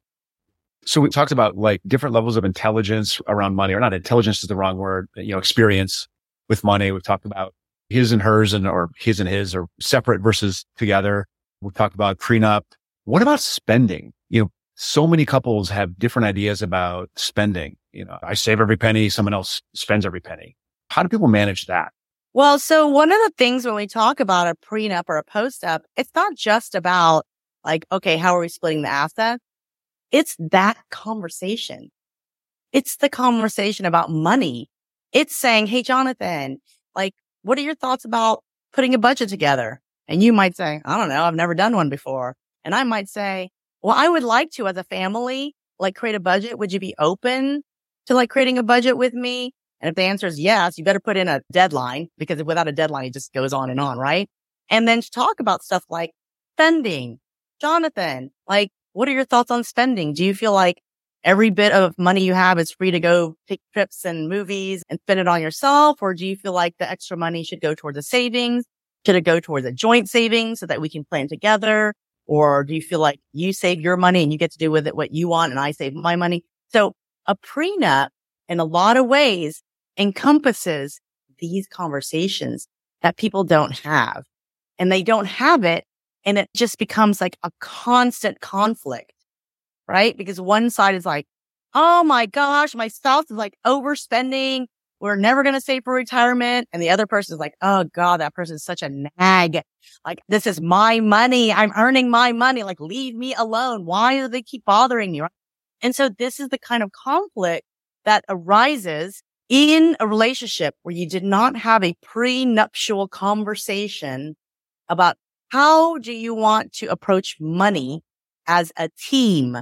So we talked about like different levels of intelligence around money, or not intelligence is the wrong word, you know, experience with money. We've talked about his and hers and or his and his or separate versus together. We've talked about prenup. What about spending? You know, so many couples have different ideas about spending. You know, I save every penny, someone else spends every penny. How do people manage that? Well, so one of the things when we talk about a prenup or a postnup, it's not just about like, okay, how are we splitting the assets? It's that conversation. It's the conversation about money. It's saying, Hey, Jonathan, like, what are your thoughts about putting a budget together? And you might say, I don't know. I've never done one before. And I might say, well, I would like to as a family, like create a budget. Would you be open to like creating a budget with me? And if the answer is yes, you better put in a deadline because without a deadline, it just goes on and on. Right. And then to talk about stuff like spending. Jonathan, like what are your thoughts on spending? Do you feel like every bit of money you have is free to go take trips and movies and spend it on yourself? Or do you feel like the extra money should go towards a savings? Should it go towards a joint savings so that we can plan together? Or do you feel like you save your money and you get to do with it what you want and I save my money? So a prenup in a lot of ways encompasses these conversations that people don't have and they don't have it. And it just becomes like a constant conflict, right? Because one side is like, Oh my gosh, my spouse is like overspending. We're never going to save for retirement. And the other person is like, Oh God, that person is such a nag. Like, this is my money. I'm earning my money. Like, leave me alone. Why do they keep bothering you? And so this is the kind of conflict that arises in a relationship where you did not have a prenuptial conversation about how do you want to approach money as a team?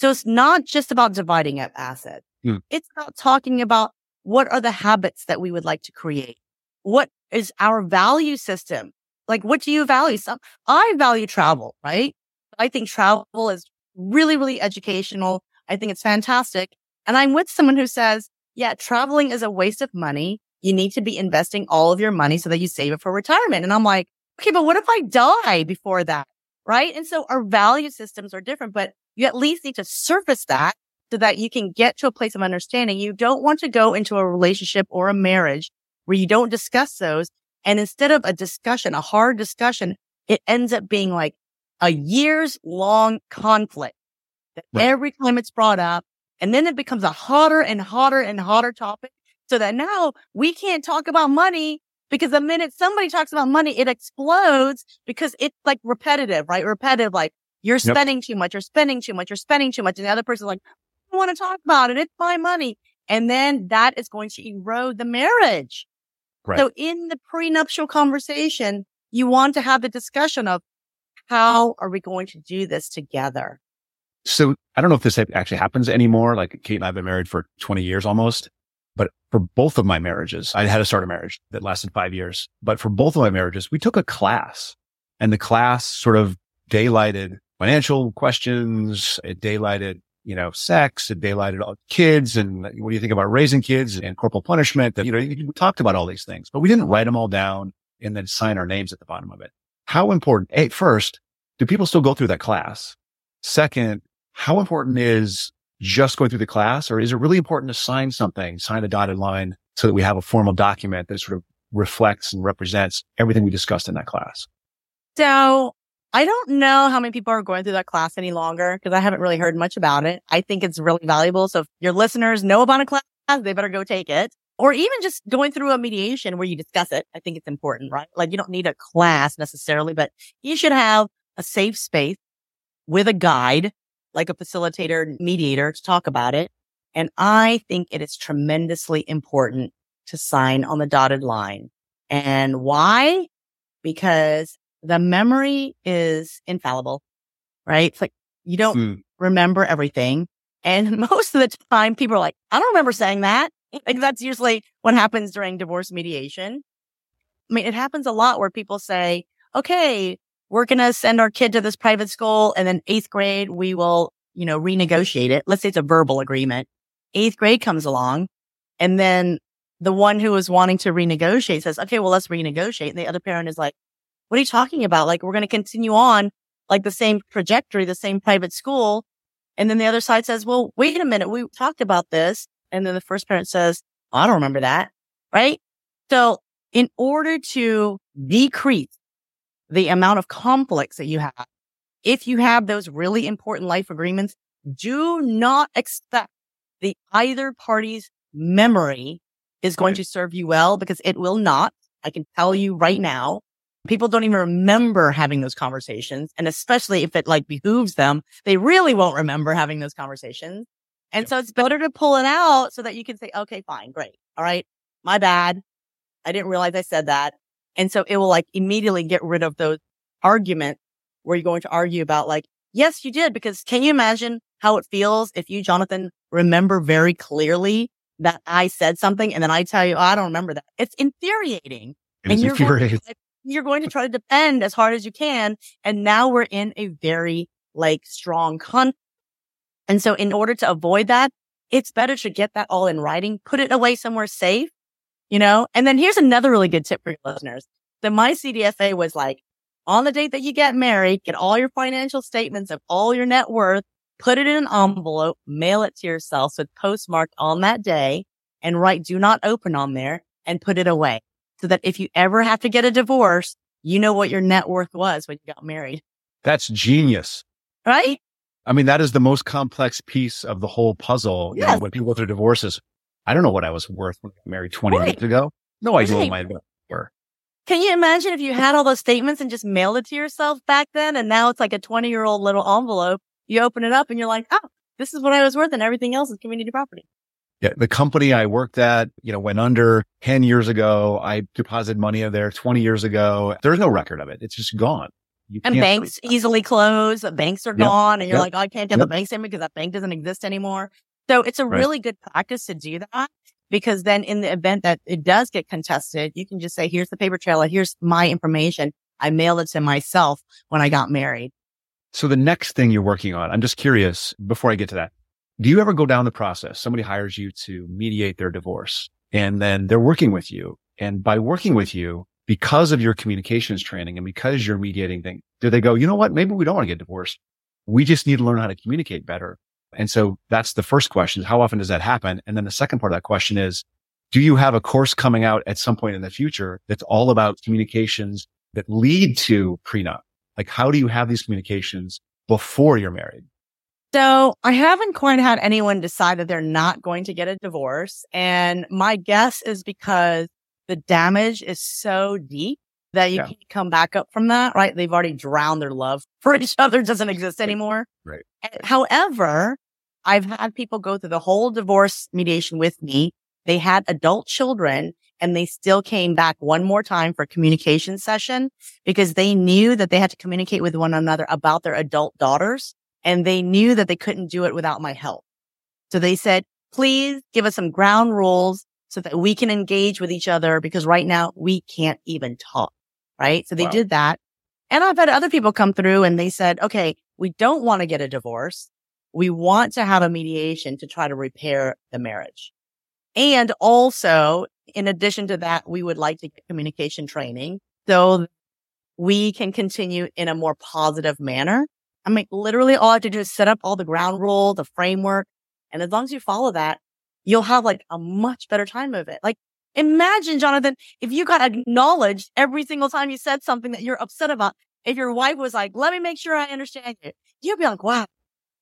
So it's not just about dividing up assets. Mm. It's about talking about what are the habits that we would like to create? What is our value system? Like, what do you value? Some, I value travel, right? I think travel is really, really educational. I think it's fantastic. And I'm with someone who says, yeah, traveling is a waste of money. You need to be investing all of your money so that you save it for retirement. And I'm like, okay, but what if I die before that? Right. And so our value systems are different, but you at least need to surface that so that you can get to a place of understanding. You don't want to go into a relationship or a marriage where you don't discuss those. And instead of a discussion, a hard discussion, it ends up being like a years long conflict that right. every time it's brought up. And then it becomes a hotter and hotter and hotter topic so that now we can't talk about money because the minute somebody talks about money, it explodes because it's like repetitive, right? Repetitive, like you're spending yep. too much, you're spending too much, you're spending too much. And the other person's like, Want to talk about it. It's my money. And then that is going to erode the marriage. Right. So in the prenuptial conversation, you want to have the discussion of how are we going to do this together? So I don't know if this actually happens anymore. Like Kate and I have been married for 20 years almost, but for both of my marriages, I had to start a marriage that lasted five years. But for both of my marriages, we took a class and the class sort of daylighted financial questions. It daylighted, you know, sex. It daylighted kids. And what do you think about raising kids and corporal punishment? That, you know, we talked about all these things, but we didn't write them all down and then sign our names at the bottom of it. How important, hey, first, do people still go through that class? Second, how important is just going through the class or is it really important to sign something, sign a dotted line so that we have a formal document that sort of reflects and represents everything we discussed in that class? So I don't know how many people are going through that class any longer because I haven't really heard much about it. I think it's really valuable. So if your listeners know about a class, they better go take it. Or even just going through a mediation where you discuss it. I think it's important, right? Like you don't need a class necessarily, but you should have a safe space with a guide like a facilitator, mediator to talk about it. And I think it is tremendously important to sign on the dotted line. And why? Because the memory is infallible, right? It's like you don't mm. remember everything. And <laughs> most of the time people are like, I don't remember saying that. <laughs> Like that's usually what happens during divorce mediation. I mean, it happens a lot where people say, okay, we're going to send our kid to this private school and then eighth grade, we will, you know, renegotiate it. Let's say it's a verbal agreement. Eighth grade comes along and then the one who is wanting to renegotiate says, okay, well, let's renegotiate. And the other parent is like, what are you talking about? Like, we're going to continue on like the same trajectory, the same private school. And then the other side says, well, wait a minute. We talked about this. And then the first parent says, I don't remember that. Right. So in order to decrease the amount of conflicts that you have. If you have those really important life agreements, do not expect the either party's memory is going to serve you well because it will not. I can tell you right now. People don't even remember having those conversations. And especially if it like behooves them, they really won't remember having those conversations. And yep. so it's better to pull it out so that you can say, okay, fine, great. All right. My bad. I didn't realize I said that. And so it will like immediately get rid of those arguments where you're going to argue about like, yes, you did. Because can you imagine how it feels if you, Jonathan, remember very clearly that I said something and then I tell you, oh, I don't remember that. It's infuriating. And you're infuriating. To, you're going to try to defend as hard as you can. And now we're in a very like strong conflict. And so in order to avoid that, it's better to get that all in writing, put it away somewhere safe you know? And then here's another really good tip for your listeners. The my CDFA was like on the date that you get married, get all your financial statements of all your net worth, put it in an envelope, mail it to yourself. So it's postmarked on that day and write do not open on there and put it away so that if you ever have to get a divorce, you know what your net worth was when you got married. That's genius. Right? I mean, that is the most complex piece of the whole puzzle. Yes. You know, when people go through divorces, I don't know what I was worth when I got married 20 right. years ago. No idea right. what my were. Can you imagine if you had all those statements and just mailed it to yourself back then? And now it's like a 20 year old little envelope. You open it up and you're like, oh, this is what I was worth and everything else is community property. Yeah. The company I worked at, you know, went under 10 years ago. I deposited money in there 20 years ago. There's no record of it. It's just gone. You and banks easily close. Banks are yep. gone. And you're yep. like, oh, I can't get yep. the bank statement because that bank doesn't exist anymore. So it's a right. really good practice to do that because then in the event that it does get contested, you can just say, here's the paper trail. Here's my information. I mailed it to myself when I got married. So the next thing you're working on, I'm just curious before I get to that. Do you ever go down the process? Somebody hires you to mediate their divorce and then they're working with you. And by working with you, because of your communications training and because you're mediating things, do they go, you know what? Maybe we don't want to get divorced. We just need to learn how to communicate better. And so that's the first question. How often does that happen? And then the second part of that question is, do you have a course coming out at some point in the future that's all about communications that lead to prenup? Like, how do you have these communications before you're married? So I haven't quite had anyone decide that they're not going to get a divorce. And my guess is because the damage is so deep that you yeah. can't come back up from that, right? They've already drowned their love <laughs> for each other doesn't exist anymore. Right. However, I've had people go through the whole divorce mediation with me. They had adult children and they still came back one more time for a communication session because they knew that they had to communicate with one another about their adult daughters and they knew that they couldn't do it without my help. So they said, please give us some ground rules so that we can engage with each other because right now we can't even talk. Right. So they wow. did that. And I've had other people come through and they said, okay, we don't want to get a divorce we want to have a mediation to try to repair the marriage. And also, in addition to that, we would like to get communication training so we can continue in a more positive manner. I mean, literally all I have to do is set up all the ground rule, the framework. And as long as you follow that, you'll have like a much better time of it. Like imagine, Jonathan, if you got acknowledged every single time you said something that you're upset about. If your wife was like, let me make sure I understand you, you'd be like, wow,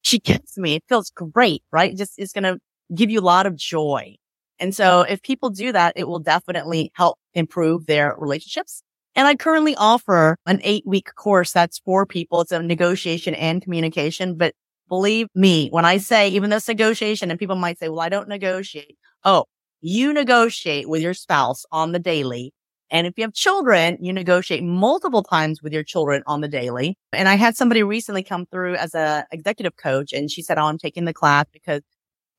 she gets me. It feels great, right? Just is going to give you a lot of joy. And so if people do that, it will definitely help improve their relationships. And I currently offer an eight week course that's for people. It's a negotiation and communication. But believe me, when I say, even though it's negotiation and people might say, well, I don't negotiate. Oh, you negotiate with your spouse on the daily and if you have children, you negotiate multiple times with your children on the daily. And I had somebody recently come through as a executive coach and she said, Oh, I'm taking the class because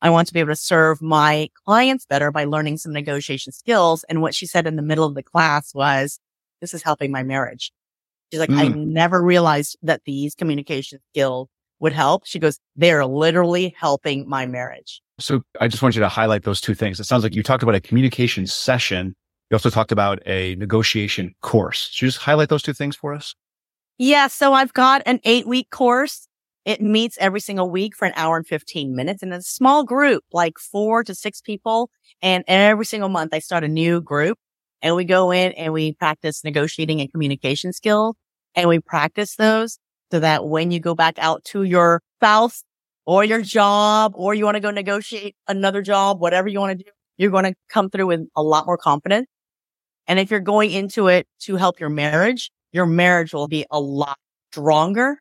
I want to be able to serve my clients better by learning some negotiation skills. And what she said in the middle of the class was, this is helping my marriage. She's like, mm. I never realized that these communication skills would help. She goes, they're literally helping my marriage. So I just want you to highlight those two things. It sounds like you talked about a communication session you also talked about a negotiation course. Should you just highlight those two things for us? Yeah. So I've got an eight week course. It meets every single week for an hour and 15 minutes in a small group, like four to six people. And every single month I start a new group and we go in and we practice negotiating and communication skills and we practice those so that when you go back out to your spouse or your job or you want to go negotiate another job, whatever you want to do, you're going to come through with a lot more confidence and if you're going into it to help your marriage, your marriage will be a lot stronger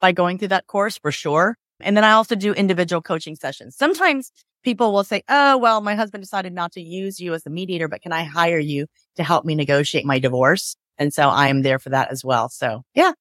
by going through that course for sure. And then I also do individual coaching sessions. Sometimes people will say, Oh, well, my husband decided not to use you as a mediator, but can I hire you to help me negotiate my divorce? And so I am there for that as well. So yeah.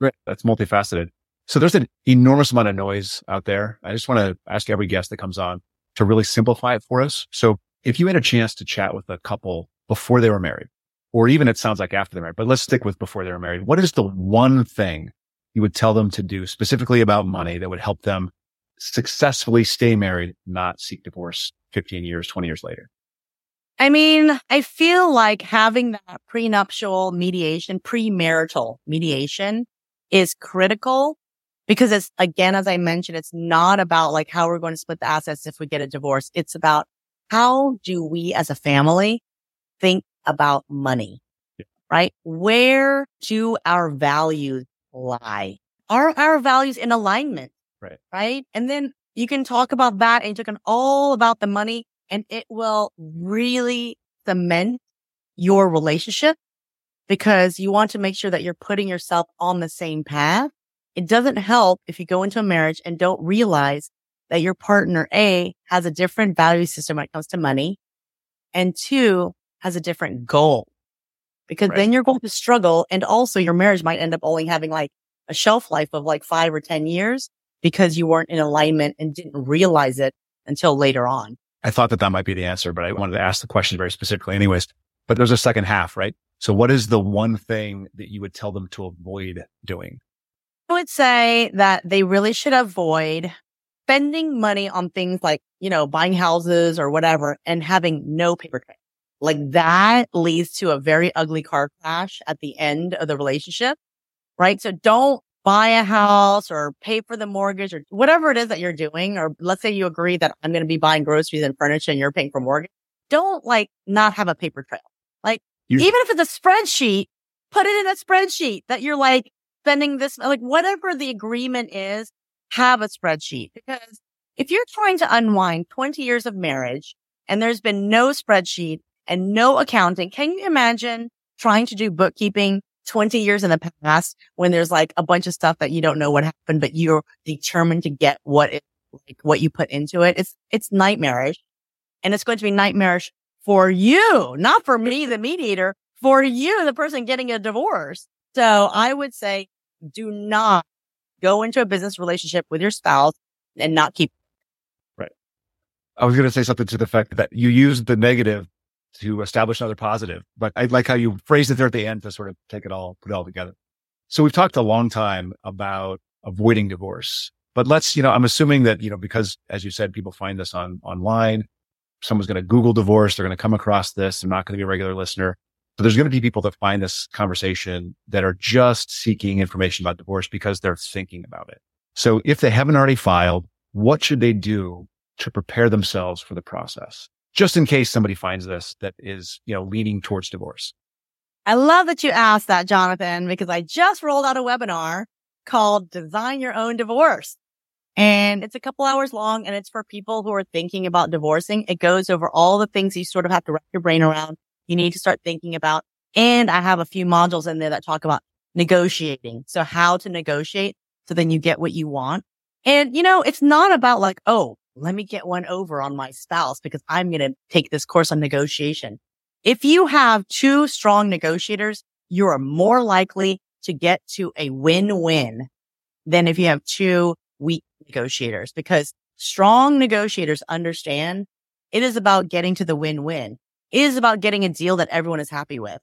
Great. That's multifaceted. So there's an enormous amount of noise out there. I just want to ask every guest that comes on to really simplify it for us. So if you had a chance to chat with a couple before they were married, or even it sounds like after they're married, but let's stick with before they were married. What is the one thing you would tell them to do specifically about money that would help them successfully stay married, not seek divorce 15 years, 20 years later? I mean, I feel like having that prenuptial mediation, premarital mediation is critical because it's again, as I mentioned, it's not about like how we're going to split the assets if we get a divorce. It's about how do we as a family think about money, yeah. right? Where do our values lie? Are our values in alignment? Right. Right. And then you can talk about that and you talk on all about the money and it will really cement your relationship because you want to make sure that you're putting yourself on the same path. It doesn't help if you go into a marriage and don't realize that your partner A has a different value system when it comes to money and two has a different goal because right. then you're going to struggle. And also your marriage might end up only having like a shelf life of like five or 10 years because you weren't in alignment and didn't realize it until later on. I thought that that might be the answer, but I wanted to ask the question very specifically anyways. But there's a second half, right? So what is the one thing that you would tell them to avoid doing? I would say that they really should avoid spending money on things like, you know, buying houses or whatever and having no paper trail. Like that leads to a very ugly car crash at the end of the relationship, right? So don't buy a house or pay for the mortgage or whatever it is that you're doing. Or let's say you agree that I'm going to be buying groceries and furniture and you're paying for mortgage. Don't like not have a paper trail. Like you're- even if it's a spreadsheet, put it in a spreadsheet that you're like spending this, like whatever the agreement is, have a spreadsheet because if you're trying to unwind 20 years of marriage and there's been no spreadsheet and no accounting, can you imagine trying to do bookkeeping 20 years in the past when there's like a bunch of stuff that you don't know what happened, but you're determined to get what it, like what you put into it. It's, it's nightmarish and it's going to be nightmarish for you, not for me, the mediator, for you, the person getting a divorce. So I would say do not go into a business relationship with your spouse and not keep. Right. I was going to say something to the fact that you used the negative to establish another positive. But I like how you phrased it there at the end to sort of take it all, put it all together. So we've talked a long time about avoiding divorce, but let's, you know, I'm assuming that, you know, because as you said, people find this on online, someone's going to Google divorce. They're going to come across this. They're not going to be a regular listener. But there's going to be people that find this conversation that are just seeking information about divorce because they're thinking about it. So if they haven't already filed, what should they do to prepare themselves for the process? Just in case somebody finds this that is, you know, leaning towards divorce. I love that you asked that, Jonathan, because I just rolled out a webinar called Design Your Own Divorce. And it's a couple hours long and it's for people who are thinking about divorcing. It goes over all the things you sort of have to wrap your brain around. You need to start thinking about. And I have a few modules in there that talk about negotiating. So how to negotiate so then you get what you want. And you know, it's not about like, oh, let me get one over on my spouse because I'm going to take this course on negotiation. If you have two strong negotiators, you are more likely to get to a win-win than if you have two weak negotiators because strong negotiators understand it is about getting to the win-win. It is about getting a deal that everyone is happy with.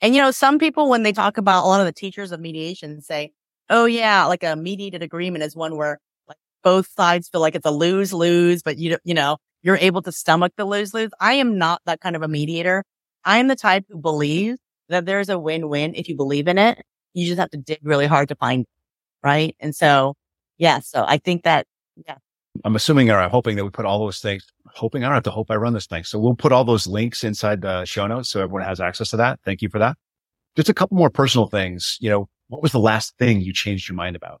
And you know, some people, when they talk about a lot of the teachers of mediation say, Oh yeah, like a mediated agreement is one where both sides feel like it's a lose lose, but you you know you're able to stomach the lose lose. I am not that kind of a mediator. I am the type who believes that there's a win win if you believe in it. You just have to dig really hard to find it, right? And so, yeah. So I think that yeah. I'm assuming or I'm hoping that we put all those things. Hoping I don't have to hope I run this thing. So we'll put all those links inside the show notes so everyone has access to that. Thank you for that. Just a couple more personal things. You know, what was the last thing you changed your mind about?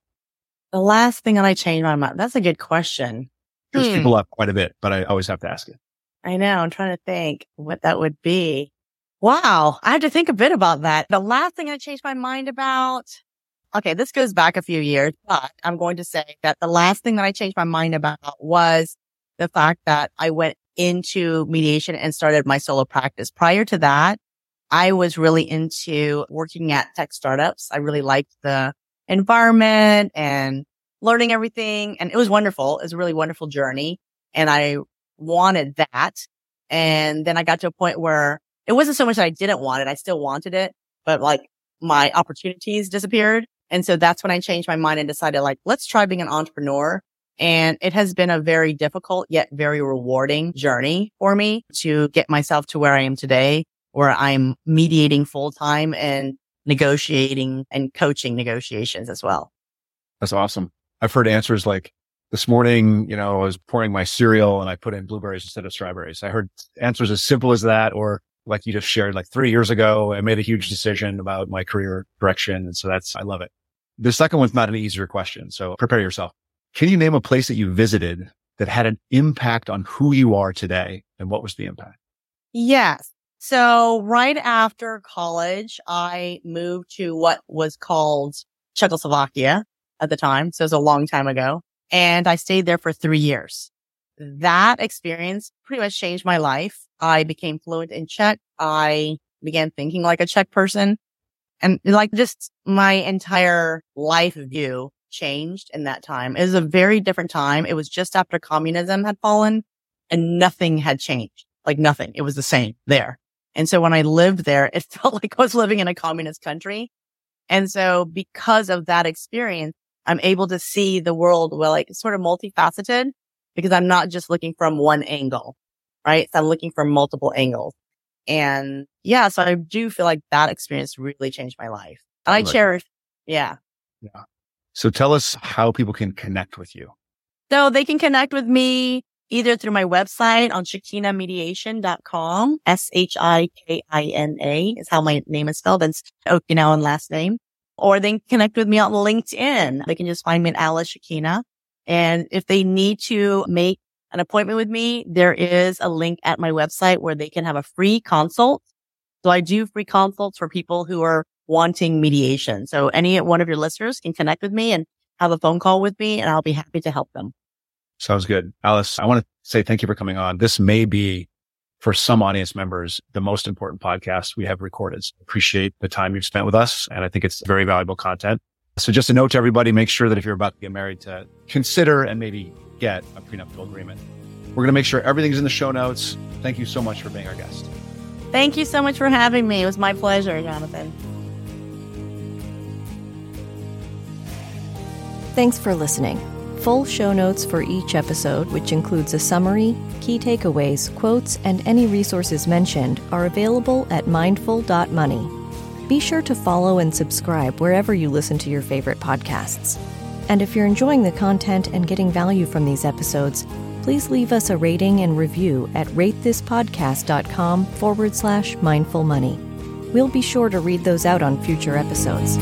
The last thing that I changed my mind. That's a good question. Trips hmm. people up quite a bit, but I always have to ask it. I know. I'm trying to think what that would be. Wow. I have to think a bit about that. The last thing I changed my mind about. Okay. This goes back a few years, but I'm going to say that the last thing that I changed my mind about was the fact that I went into mediation and started my solo practice. Prior to that, I was really into working at tech startups. I really liked the environment and learning everything. And it was wonderful. It was a really wonderful journey. And I wanted that. And then I got to a point where it wasn't so much that I didn't want it. I still wanted it, but like my opportunities disappeared. And so that's when I changed my mind and decided like, let's try being an entrepreneur And it has been a very difficult yet very rewarding journey for me to get myself to where I am today, where I'm mediating full time and negotiating and coaching negotiations as well. That's awesome. I've heard answers like this morning, you know, I was pouring my cereal and I put in blueberries instead of strawberries. I heard answers as simple as that, or like you just shared, like three years ago, I made a huge decision about my career direction. And so that's, I love it. The second one's not an easier question. So prepare yourself. Can you name a place that you visited that had an impact on who you are today? And what was the impact? Yes. So right after college, I moved to what was called Czechoslovakia at the time. So it was a long time ago. And I stayed there for three years. That experience pretty much changed my life. I became fluent in Czech. I began thinking like a Czech person and like just my entire life view changed in that time. It was a very different time. It was just after communism had fallen and nothing had changed. Like nothing. It was the same there. And so when I lived there, it <laughs> felt like I was living in a communist country. And so because of that experience, I'm able to see the world well, like sort of multifaceted because I'm not just looking from one angle, right? So I'm looking from multiple angles. And yeah, so I do feel like that experience really changed my life. And I cherish, yeah. Yeah. So tell us how people can connect with you. So they can connect with me either through my website on shikinamediation.com. S-H-I-K-I-N-A is how my name is spelled. It's Okinawan last name. Or they can connect with me on LinkedIn. They can just find me at Alice Shikina. And if they need to make an appointment with me, there is a link at my website where they can have a free consult. So I do free consults for people who are wanting mediation. So any one of your listeners can connect with me and have a phone call with me and I'll be happy to help them. Sounds good. Alice, I want to say thank you for coming on. This may be for some audience members, the most important podcast we have recorded. So appreciate the time you've spent with us. And I think it's very valuable content. So just a note to everybody, make sure that if you're about to get married to consider and maybe get a prenuptial agreement. We're going to make sure everything's in the show notes. Thank you so much for being our guest. Thank you so much for having me. It was my pleasure, Jonathan. Thanks for listening. Full show notes for each episode, which includes a summary, key takeaways, quotes, and any resources mentioned, are available at mindful.money. Be sure to follow and subscribe wherever you listen to your favorite podcasts. And if you're enjoying the content and getting value from these episodes, please leave us a rating and review at ratethispodcast.com forward slash mindful money. We'll be sure to read those out on future episodes.